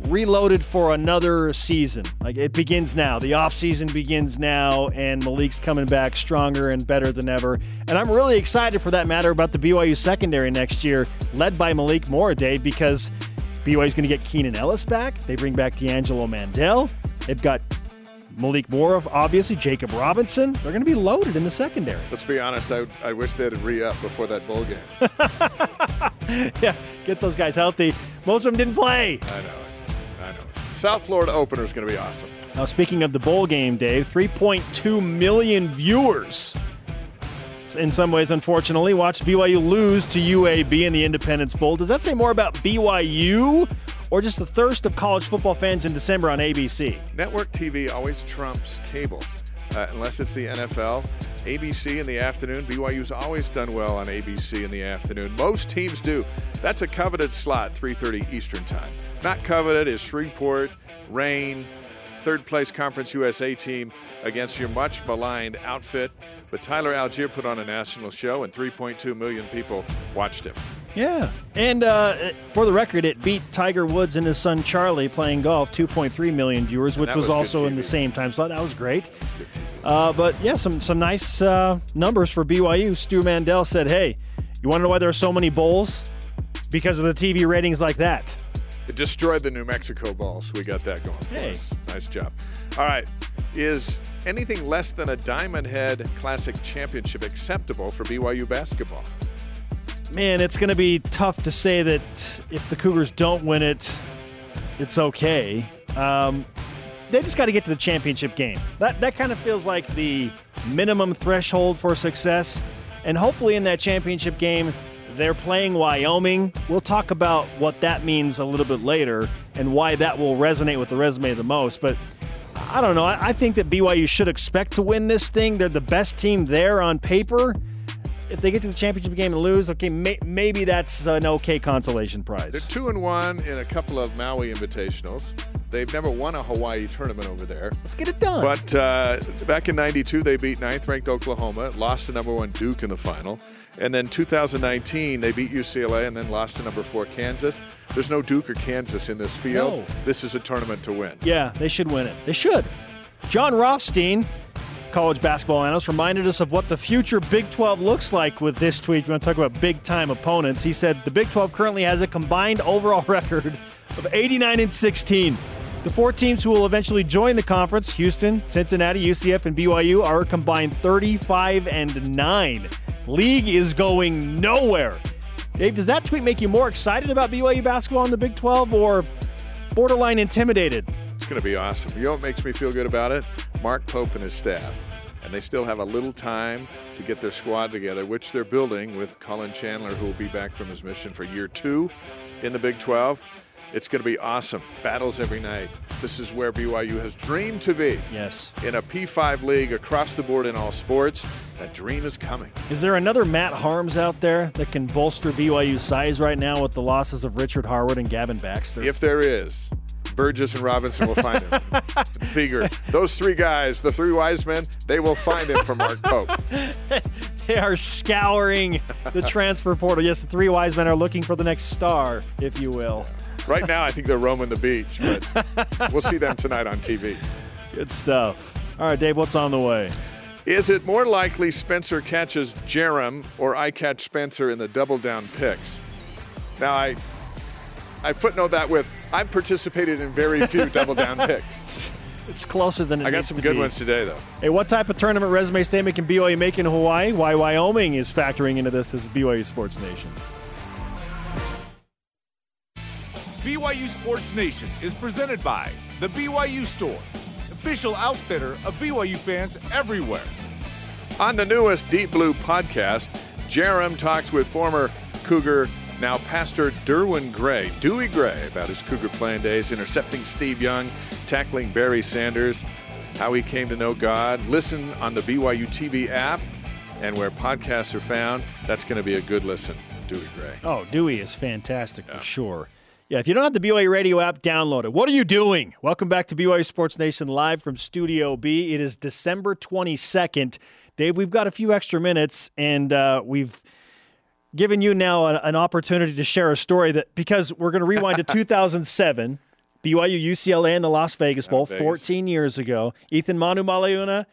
reloaded for another season. Like it begins now. The off season begins now, and Malik's coming back stronger and better than ever. And I'm really excited for that matter about the BYU secondary next year, led by Malik Moore, Dave, because BYU's going to get Keenan Ellis back. They bring back D'Angelo Mandel. They've got Malik Moore, obviously, Jacob Robinson. They're going to be loaded in the secondary. Let's be honest, I, I wish they'd re up before that bowl game. yeah, get those guys healthy. Most of them didn't play. I know it. I know it. South Florida opener is going to be awesome. Now, speaking of the bowl game, Dave, 3.2 million viewers. In some ways, unfortunately, watched BYU lose to UAB in the Independence Bowl. Does that say more about BYU or just the thirst of college football fans in December on ABC? Network TV always trumps cable, uh, unless it's the NFL. ABC in the afternoon. BYU's always done well on ABC in the afternoon. Most teams do. That's a coveted slot, 3:30 Eastern Time. Not coveted is Shreveport, Rain, third place Conference USA team against your much maligned outfit. But Tyler Algier put on a national show, and 3.2 million people watched him. Yeah. And uh, for the record, it beat Tiger Woods and his son Charlie playing golf, 2.3 million viewers, which was, was also in the same time slot. That was great. Uh, but yeah, some some nice uh, numbers for BYU. Stu Mandel said, "Hey, you want to know why there are so many bowls? Because of the TV ratings like that." It destroyed the New Mexico ball, so We got that going for Hey. us. Nice job. All right. Is anything less than a Diamond Head Classic Championship acceptable for BYU basketball? Man, it's going to be tough to say that if the Cougars don't win it, it's okay. Um, they just got to get to the championship game. That that kind of feels like the minimum threshold for success. And hopefully, in that championship game, They're playing Wyoming. We'll talk about what that means a little bit later and why that will resonate with the resume the most. But I don't know. I think that BYU should expect to win this thing. They're the best team there on paper. If they get to the championship game and lose, okay, may, maybe that's an okay consolation prize. They're two and one in a couple of Maui invitationals. They've never won a Hawaii tournament over there. Let's get it done. But uh, back in '92, they beat ninth-ranked Oklahoma, lost to number one Duke in the final, and then 2019 they beat UCLA and then lost to number four Kansas. There's no Duke or Kansas in this field. No. This is a tournament to win. Yeah, they should win it. They should. Jon Rothstein, college basketball analyst, reminded us of what the future Big 12 looks like with this tweet. We want to talk about big time opponents. He said the Big 12 currently has a combined overall record of 89 and 16. The four teams who will eventually join the conference, Houston, Cincinnati, UCF, and BYU, are a combined 35 and 9. League is going nowhere. Dave, does that tweet make you more excited about BYU basketball in the Big 12 or borderline intimidated? It's going to be awesome. You know what makes me feel good about it? Mark Pope and his staff. And they still have a little time to get their squad together, which they're building with Collin Chandler, who will be back from his mission for year two in the Big 12. It's going to be awesome. Battles every night. This is where BYU has dreamed to be. Yes. In a P5 league across the board in all sports, that dream is coming. Is there another Matt Haarms out there that can bolster BYU's size right now with the losses of Richard Harward and Gavin Baxter? If there is, Burgess and Robinson will find him. Figure those three guys, the three wise men, they will find him for Mark Pope. they are scouring the transfer portal. Yes, the three wise men are looking for the next star, if you will. Right now, I think they're roaming the beach, but we'll see them tonight on TV. Good stuff. All right, Dave, what's on the way? Is it more likely Spencer catches Jarom or I catch Spencer in the double down picks? Now, I I footnote that with I've participated in very few double down picks. It's closer than it I got some good be. ones today, though. Hey, what type of tournament resume statement can BYU make in Hawaii? Why Wyoming is factoring into this as BYU Sports Nation. BYU Sports Nation is presented by The BYU Store, official outfitter of BYU fans everywhere. On the newest Deep Blue podcast, Jarom talks with former Cougar, now Pastor Derwin Gray, Dewey Gray, about his Cougar playing days, intercepting Steve Young, tackling Barry Sanders, how he came to know God. Listen on the BYU TV app and where podcasts are found. That's going to be a good listen, Dewey Gray. Oh, Dewey is fantastic for sure. Yeah, if you don't have the BYU radio app, download it. What are you doing? Welcome back to BYU Sports Nation live from Studio B. It is December 22nd. Dave, we've got a few extra minutes, and uh, we've given you now an, an opportunity to share a story that because we're going to rewind to 2007, BYU UCLA in the Las Vegas Bowl, Vegas. 14 years ago. Eathyn Manumaleuna,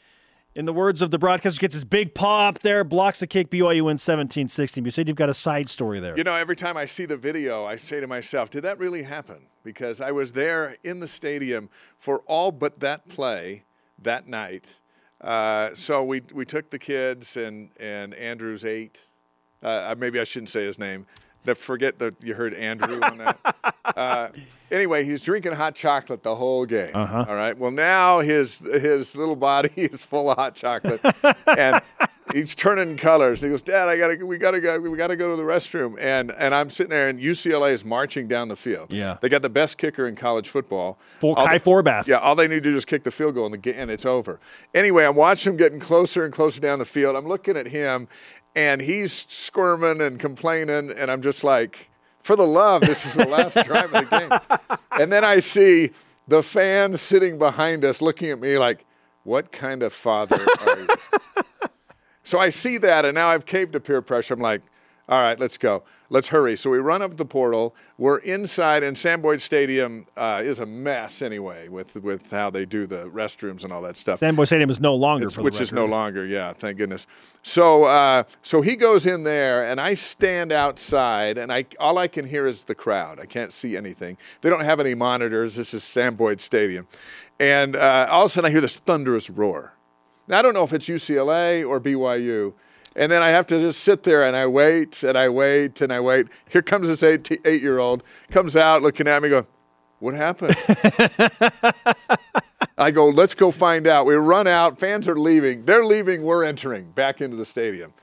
in the words of the broadcaster, gets his big paw up there, blocks the kick. BYU wins 17 16. You said you've got a side story there. You know, every time I see the video, I say to myself, did that really happen? Because I was there in the stadium for all but that play that night. Uh, so we, we took the kids, and, and Andrew's eight. Uh, maybe I shouldn't say his name. The- Forget that you heard Andrew on that. Uh, anyway, he's drinking hot chocolate the whole game. Uh-huh. All right. Well, now his his little body is full of hot chocolate, and he's turning colors. He goes, "Dad, I gotta, we gotta go, we gotta go to the restroom." And and I'm sitting there, and UCLA is marching down the field. Yeah. they got the best kicker in college football. For, All Kai they- Forbath. yeah, all they need to do is kick the field goal and, the, and it's over. Anyway, I'm watching him getting closer and closer down the field. I'm looking at him, and he's squirming and complaining, and I'm just like, for the love, this is the last drive of the game. And then I see the fans sitting behind us looking at me like, what kind of father are you? So I see that, and now I've caved to peer pressure. I'm like, all right, let's go. Let's hurry. So we run up the portal. We're inside, and Sam Boyd Stadium uh, is a mess anyway with with how they do the restrooms and all that stuff. Sam Boyd Stadium is no longer, It's- for the which is no longer, yeah, thank goodness. So, uh, so he goes in there, and I stand outside, and I all I can hear is the crowd. I can't see anything. They don't have any monitors. This is Sam Boyd Stadium, and uh, all of a sudden I hear this thunderous roar. Now, I don't know if it's UCLA or BYU. And then I have to just sit there and I wait and I wait and I wait. Here comes this eight, eight year old, comes out looking at me, going, What happened? I go, Let's go find out. We run out. Fans are leaving. They're leaving. We're entering back into the stadium.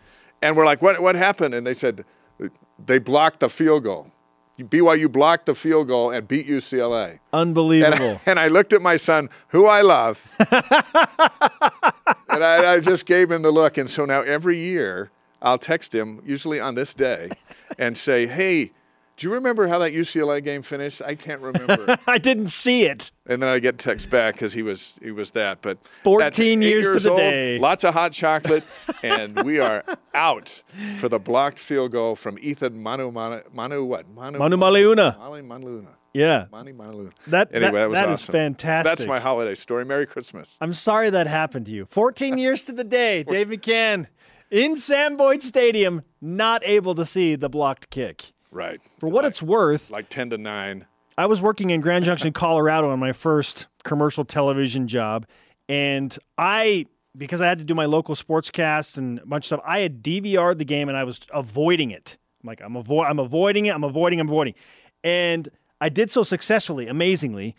And we're like, What, what happened? And they said, They blocked the field goal. BYU blocked the field goal and beat UCLA. And, Unbelievable. and I looked at my son, who I love, and I, I just gave him the look. And so now every year I'll text him, usually on this day, and say, hey, do you remember how that UCLA game finished? I can't remember. I didn't see it. and then I get text back because he was he was that. But 14 at eight years to the old, day. lots of hot chocolate, and we are out for the blocked field goal from Ethan Manu Manu, Manu what Manu Manu Maliuna. Manu Maluna. Yeah. Maluna. That- anyway, that- that, was that is awesome. fantastic. That's my holiday story. Merry Christmas. I'm sorry that happened to you. 14 years to the day, Dave McCann in Sam Boyd Stadium, not able to see the blocked kick. Right. For what like, it's worth, like ten to nine. I was working in Grand Junction, Colorado on my first commercial television job. And I, because I had to do my local sportscasts and a bunch of stuff, I had DVR'd the game and I was avoiding it. I'm like, I'm, avo- I'm avoiding it, I'm avoiding, I'm avoiding. And I did so successfully, amazingly.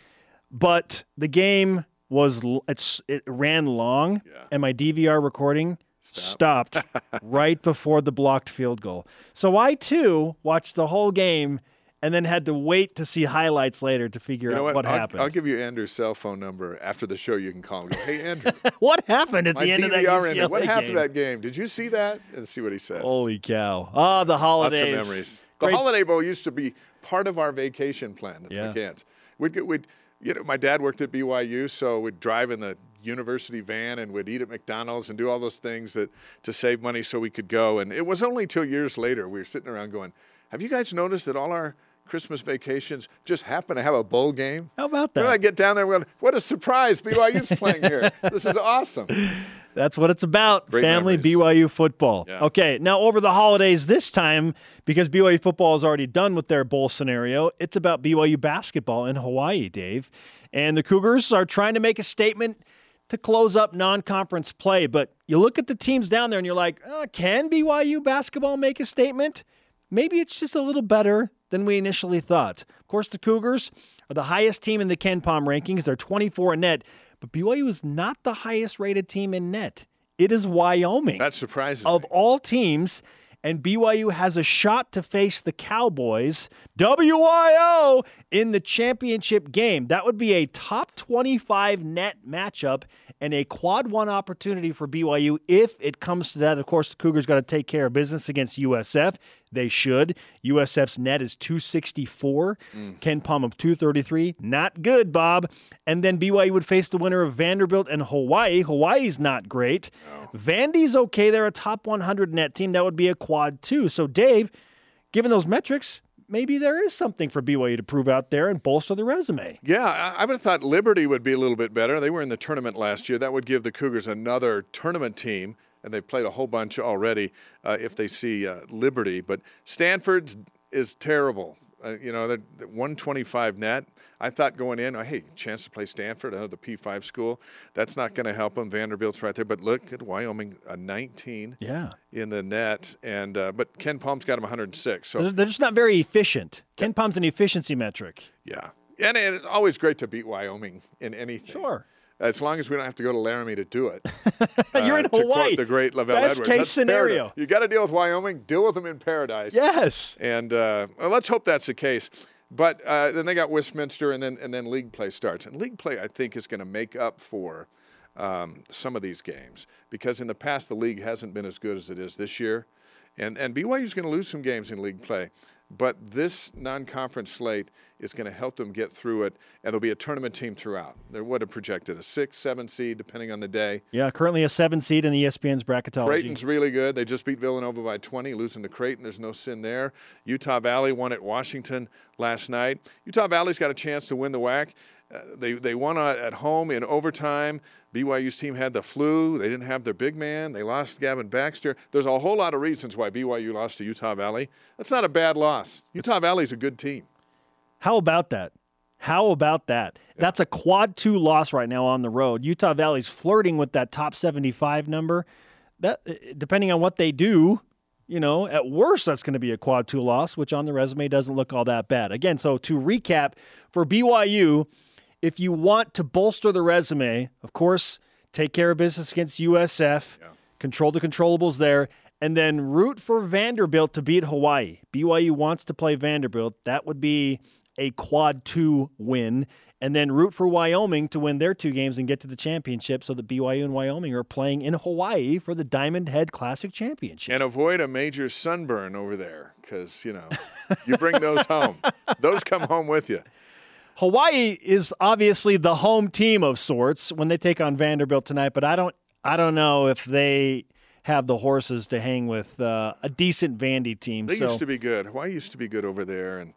But the game was it's, it ran long and my DVR recording stopped right before the blocked field goal. So I too watched the whole game and then had to wait to see highlights later to figure You know out what? what, I'll, happened. I'll give you Andrew's cell phone number after the show. You can call him. Go, hey, Andrew, what happened at the end of that DVR UCLA ended. What happened game? to that game? Did you see that? And see what he says. Holy cow! Ah, the Lots holidays. of memories. The Great- Holiday Bowl used to be part of our vacation plan at Yeah. the McCanns. We'd, we'd, you know, my dad worked at BYU, so we'd drive in the university van and we'd eat at McDonald's and do all those things that to save money so we could go. And it was only two years later we were sitting around going, "Have you guys noticed that all our Christmas vacations just happen to have a bowl game?" How about that? Then I get down there, going, "What a surprise! BYU's playing here. This is awesome." That's what it's about. Great family memories. BYU football. Yeah. Okay, now over the holidays this time, because BYU football is already done with their bowl scenario, it's about BYU basketball in Hawaii, Dave. And the Cougars are trying to make a statement to close up non conference play. But you look at the teams down there and you're like, uh, can BYU basketball make a statement? Maybe it's just a little better than we initially thought. Of course, the Cougars are the highest team in the KenPom rankings. They're 24 in net, but BYU is not the highest rated team in net. It is Wyoming That surprises of me. all teams, and BYU has a shot to face the Cowboys, WYO, in the championship game. That would be a top 25 net matchup and a quad one opportunity for BYU if it comes to that. Of course, the Cougars got to take care of business against USF. They should. USF's net is 264, mm. KenPom of 233. Not good, Bob. And then BYU would face the winner of Vanderbilt and Hawaii. Hawaii's not great. Vandy's okay. They're a top 100 net team. That would be a quad two. So, Dave, given those metrics, maybe there is something for BYU to prove out there and bolster the resume. Yeah, I, would have thought Liberty would be a little bit better. They were in the tournament last year. That would give the Cougars another tournament team, and they've played a whole bunch already uh, if they see uh, Liberty. But Stanford's is terrible. Uh, you know, they're 125 net. I thought going in, oh, hey, chance to play Stanford, another P5 school. That's not going to help them. Vanderbilt's right there. But look at Wyoming, a 19 Yeah. in the net. and uh, But KenPom's got them 106. So They're, they're just not very efficient. KenPom's an efficiency metric. Yeah. And it's always great to beat Wyoming in anything. Sure. As long as we don't have to go to Laramie to do it. You're Uh, in Hawaii. the great LaVell Best Edwards. case That's scenario. paradise. You got to deal with Wyoming, deal with them in paradise. Yes. And uh, well, let's hope that's the case. But uh, then they got Westminster, and then and then league play starts. And league play, I think, is going to make up for um, some of these games because in the past the league hasn't been as good as it is this year, and and BYU's going to lose some games in league play. But this non-conference slate is going to help them get through it, and there'll be a tournament team throughout. They're what are projected a six, seven seed, depending on the day. Yeah, currently a seven seed in the ESPN's bracketology. Creighton's really good. They just beat Villanova by 20, losing to Creighton. There's no sin there. Utah Valley won at Washington last night. Utah Valley's got a chance to win the WAC. Uh, they they won uh, at home in overtime. BYU's team had the flu. They didn't have their big man. They lost Gavin Baxter. There's a whole lot of reasons why BYU lost to Utah Valley. That's not a bad loss. Utah Valley's a good team. How about that? How about that? That's a quad two loss right now on the road. Utah Valley's flirting with that top 75 number. That uh, depending on what they do, you know, at worst that's going to be a quad two loss, which on the resume doesn't look all that bad. Again, so to recap for BYU, if you want to bolster the resume, of course, take care of business against USF, control the controllables there, and then root for Vanderbilt to beat Hawaii. BYU wants to play Vanderbilt. That would be a quad two win. And then root for Wyoming to win their two games and get to the championship so that BYU and Wyoming are playing in Hawaii for the Diamond Head Classic Championship. And avoid a major sunburn over there because, you know, you bring those home. Those come home with you. Hawaii is obviously the home team of sorts when they take on Vanderbilt tonight, but I don't I don't know if they have the horses to hang with uh, a decent Vandy team. They so. used to be good. Hawaii used to be good over there, and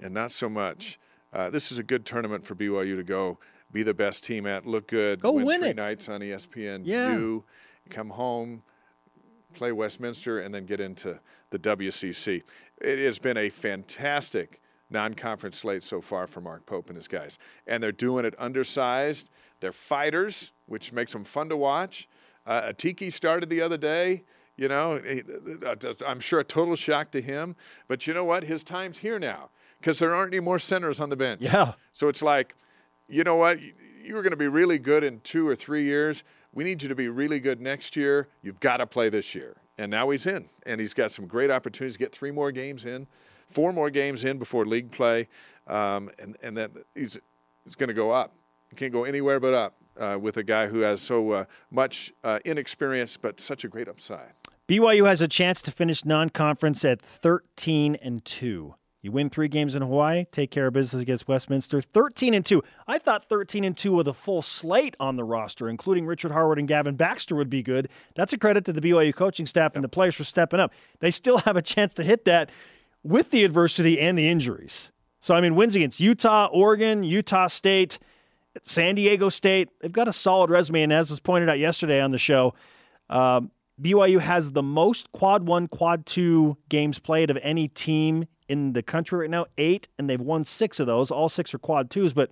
and not so much. Uh, this is a good tournament for BYU to go be the best team at, look good, Go win, win three it. nights on ESPN. Yeah. You come home, play Westminster, and then get into the WCC. It has been a fantastic non-conference slate so far for Mark Pope and his guys, and they're doing it undersized. They're fighters, which makes them fun to watch. Uh, Atiki started the other day. You know, uh, I'm sure a total shock to him, but you know what? His time's here now because there aren't any more centers on the bench. Yeah. So it's like, you know what? You- You were going to be really good in two or three years. We need you to be really good next year. You've got to play this year. And now he's in, and he's got some great opportunities to get three more games in, four more games in before league play, um, and and then he's he's going to go up. He can't go anywhere but up uh, with a guy who has so uh, much uh, inexperience but such a great upside. BYU has a chance to finish non-conference at 13 and 2. You win 3 games in Hawaii, take care of business against Westminster. 13 and 2. I thought 13 and 2 with a full slate on the roster, including Richard Harward and Gavin Baxter would be good. That's a credit to the BYU coaching staff and the players for stepping up. They still have a chance to hit that with the adversity and the injuries. So I mean wins against Utah, Oregon, Utah State, San Diego State. They've got a solid resume and as was pointed out yesterday on the show, um, BYU has the most quad one, quad two games played of any team in the country right now, eight, and they've won six of those. All six are quad twos, but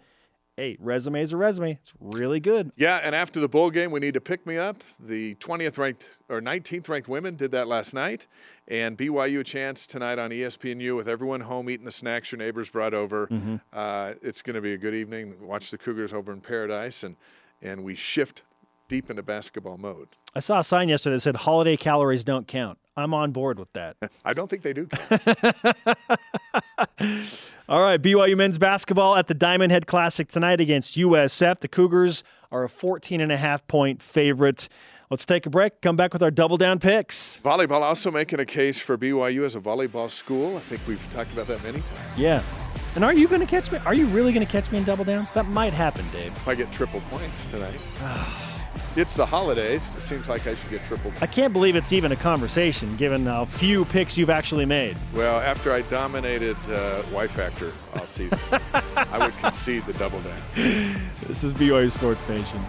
hey, resume is a resume. It's really good. Yeah, and after the bowl game, we need to pick me up. The 20th ranked or 19th ranked women did that last night, and BYU a chance tonight on ESPNU with everyone home eating the snacks your neighbors brought over. Uh, it's going to be a good evening. Watch the Cougars over in Paradise, and and we shift deep into basketball mode. I saw a sign yesterday that said holiday calories don't count. I'm on board with that. I don't think they do. count. All right, BYU men's basketball at the Diamond Head Classic tonight against USF. The Cougars are a 14 and a half point favorite. Let's take a break. Come back with our double down picks. volleyball also making a case for BYU as a volleyball school. I think we've talked about that many times. Yeah. And are you going to catch me? Are you really going to catch me in double downs? That might happen, Dave. If I get triple points tonight. It's the holidays. It seems like I should get triple I can't believe it's even a conversation given how few picks you've actually made. Well, after I dominated uh, Y Factor all season, I would concede the double down. This is BYU Sports Nation.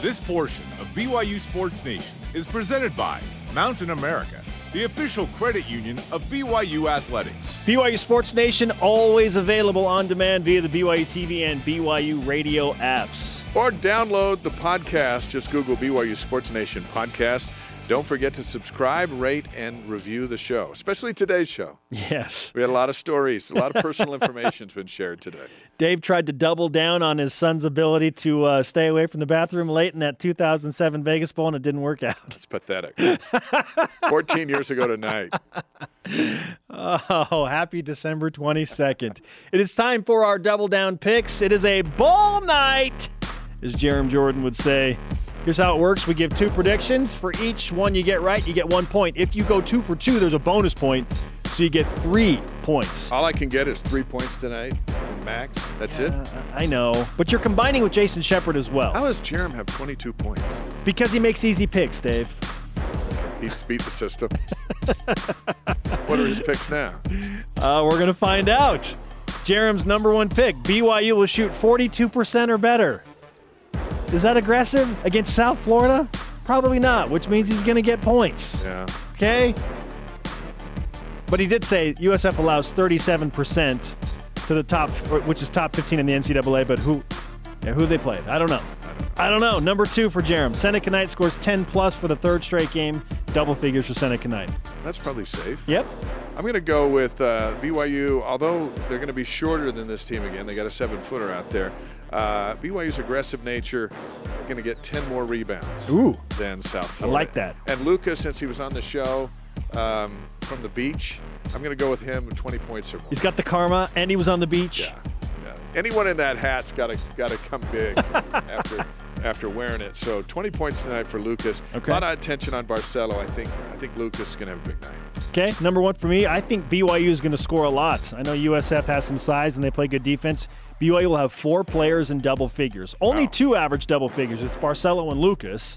This portion of BYU Sports Nation is presented by Mountain America, the official credit union of BYU Athletics. BYU Sports Nation always available on demand via the BYU TV and BYU radio apps. Or download the podcast. Just Google BYU Sports Nation podcast. Don't forget to subscribe, rate, and review the show, especially today's show. Yes. We had a lot of stories, a lot of personal information's been shared today. Dave tried to double down on his son's ability to uh, stay away from the bathroom late in that 2007 Vegas Bowl, and it didn't work out. It's pathetic. 14 years ago tonight. Oh, happy December 22nd. It is time for our double down picks. It is a ball night, as Jarom Jordan would say. Here's how it works we give two predictions. For each one you get right, you get one point. If you go two for two, there's a bonus point, so you get three points. All I can get is three points tonight, max. That's it. Uh, I know, but you're combining with Jason Shepard as well How does Jarom have 22 points? because he makes easy picks, Dave. He's beat the system. what are his picks now? Uh, we're to find out. Jarom's number one pick BYU will shoot 42% or better. Is that aggressive against South Florida? Probably not, which means he's going to get points. Yeah. Okay? But he did say USF allows 37% to the top, which is top 15 in the NCAA, but who yeah, who they played? I don't know. I don't know. Number two for Jarom. Seneca Knight scores 10 plus for the third straight game. Double figures for Seneca Knight. That's probably safe. Yep. I'm going to go with uh, BYU, although they're going to be shorter than this team again. They got a seven footer out there. Uh, BYU's aggressive nature going to get 10 more rebounds Ooh. than South Florida. like that. And Lucas, since he was on the show um, from the beach, I'm going to go with him 20 points or more. He's got the karma, and he was on the beach. Yeah, yeah. Anyone in that hat's got to got to come big after after wearing it. So 20 points tonight for Lucas. Okay. A lot of attention on Barcello. I think I think Lucas is going to have a big night. Okay, number one for me. I think BYU is going to score a lot. I know USF has some size and they play good defense. BYU will have four players in double figures. Only Wow. two average double figures. It's Barcello and Lucas.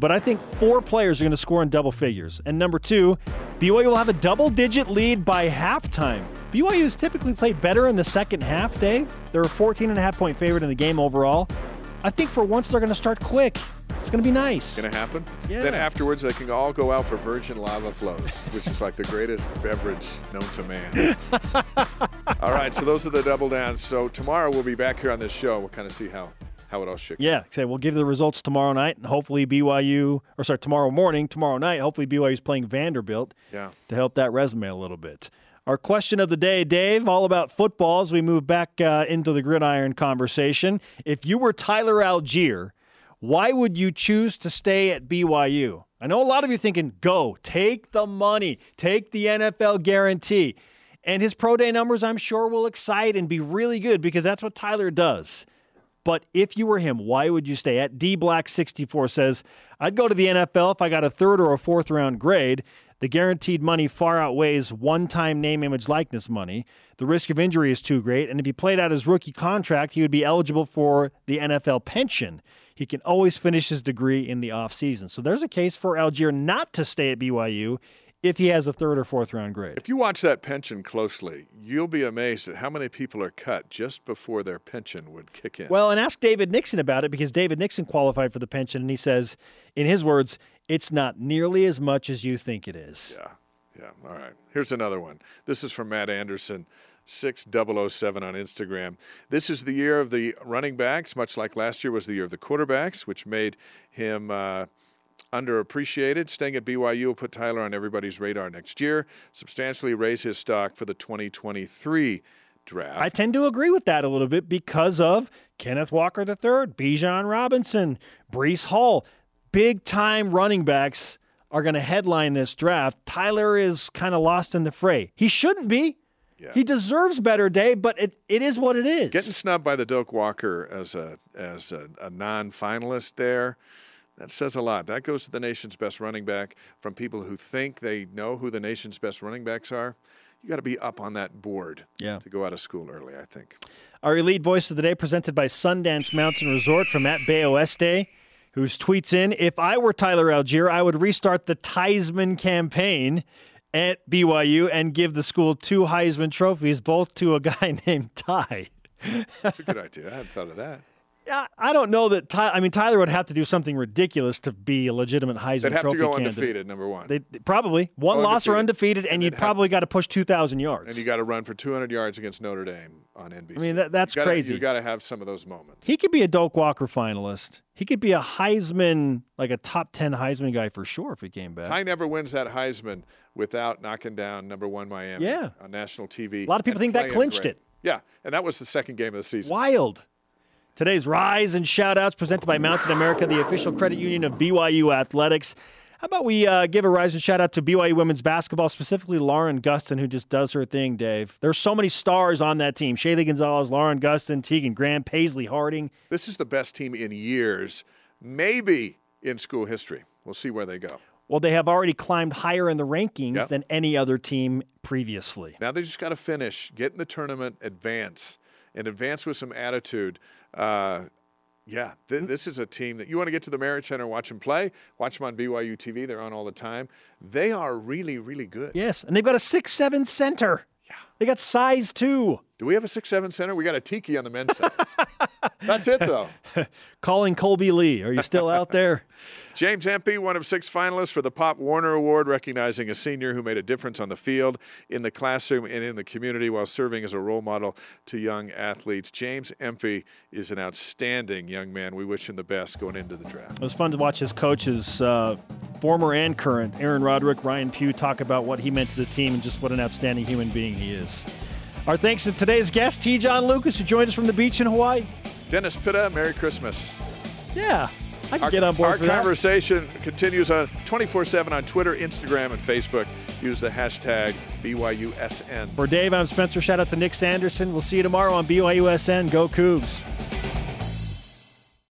But I think four players are going to score in double figures. And number two, BYU will have a double digit lead by halftime. BYU has typically played better in the second half, Dave. They're a 14 and a half point favorite in the game overall. I think for once they're going to start quick. It's going to be nice. Going to happen. Yeah. Then afterwards, they can all go out for virgin lava flows, which is like the greatest beverage known to man. all right, so those are the double downs. So tomorrow we'll be back here on this show. We'll kind of see how how it all shakes. Yeah, say we'll give you the results tomorrow night, and hopefully BYU, or sorry, tomorrow morning, tomorrow night. Hopefully BYU is playing Vanderbilt Yeah. to help that resume a little bit. Our question of the day, Dave, all about football as we move back uh, into the gridiron conversation. If you were Tyler Allgeier, why would you choose to stay at BYU? I know a lot of you thinking, go, take the money, take the NFL guarantee. And his pro day numbers, I'm sure, will excite and be really good because that's what Tyler does. But if you were him, why would you stay? At D Black 64 says, I'd go to the NFL if I got a third or a fourth round grade. The guaranteed money far outweighs one time name, image, likeness money. The risk of injury is too great. And if he played out his rookie contract, he would be eligible for the NFL pension. He can always finish his degree in the offseason. So there's a case for Allgeier not to stay at BYU if he has a third or fourth round grade. If you watch that pension closely, you'll be amazed at how many people are cut just before their pension would kick in. Well, and ask David Nixon about it because David Nixon qualified for the pension, and he says, in his words, it's not nearly as much as you think it is. Yeah, yeah. All right. Here's another one. This is from Matt Anderson, 6007 on Instagram. This is the year of the running backs, much like last year was the year of the quarterbacks, which made him uh, underappreciated. Staying at BYU will put Tyler on everybody's radar next year, substantially raise his stock for the 2023 draft. I tend to agree with that a little bit because of Kenneth Walker III, Bijan Robinson, Breece Hall. Big time running backs are going to headline this draft. Tyler is kind of lost in the fray. He shouldn't be. Yeah. He deserves better, Dave, but it, it is what it is. Getting snubbed by the Doak Walker as a as a, a non-finalist there, that says a lot. That goes to the nation's best running back from people who think they know who the nation's best running backs are. You got to be up on that board Yeah. to go out of school early. I think. Our elite voice of the day presented by Sundance Mountain Resort from at Bay Oeste, whose tweets in, if I were Tyler Allgeier, I would restart the Theismann campaign at BYU and give the school two Heisman trophies, both to a guy named Ty. That's a good idea. I hadn't thought of that. I don't know that Ty. I mean, Tyler would have to do something ridiculous to be a legitimate Heisman They'd have Trophy to go candidate. undefeated, number one. They probably one oh, loss or undefeated, and, And have- probably got to push two thousand yards. and you got to run for 200 yards against Notre Dame on NBC. I mean, that- that's You gotta- crazy. You got to have some of those moments. He could be a Doak Walker finalist. He could be a Heisman, like a top 10 Heisman guy for sure if he came back. Ty never wins that Heisman without knocking down number one Miami Yeah. on national TV. A lot of people think that clinched great. it. Yeah, and that was the second game of the season. Wild. Today's Rise and Shoutouts presented by Mountain America, the official credit union of BYU Athletics. How about we uh, give a rise and shout out to BYU women's basketball, specifically Lauren Gustin, who just does her thing, Dave. There's so many stars on that team Shaylee Gonzalez, Lauren Gustin, Tegan Graham, Paisley Harding. This is the best team in years, maybe in school history. We'll see where they go. Well, they have already climbed higher in the rankings Yep. than any other team previously. Now they just got to finish, get in the tournament, advance, and advance with some attitude. Uh, yeah, th- this is a team that you want to get to the Marriott Center and watch them play. Watch them on BYU TV. They're on all the time. They are really, really good. Yes, and they've got a six-seven center. Yeah, they got size too. Do we have a six-seven center? We got Atiki on the men's side. That's it, though. Calling Kolby Lee. Are you still out there? James Empey, one of six finalists for the Pop Warner Award, recognizing a senior who made a difference on the field, in the classroom, and in the community while serving as a role model to young athletes. James Empey is an outstanding young man. We wish him the best going into the draft. It was fun to watch his coaches, uh, former and current, Aaron Roderick, Ryan Pugh, talk about what he meant to the team and just what an outstanding human being he is. Our thanks to today's guest, Te'Jon Lucas, who joined us from the beach in Hawaii. Dennis Pitta, Merry Christmas. Yeah, I can Our, get on board our that. conversation continues on 24 7 on Twitter, Instagram, and Facebook. Use the hashtag BYUSN. For Dave, I'm Spencer. Shout out to Nick Sanderson. We'll see you tomorrow on BYUSN. Go Cougs.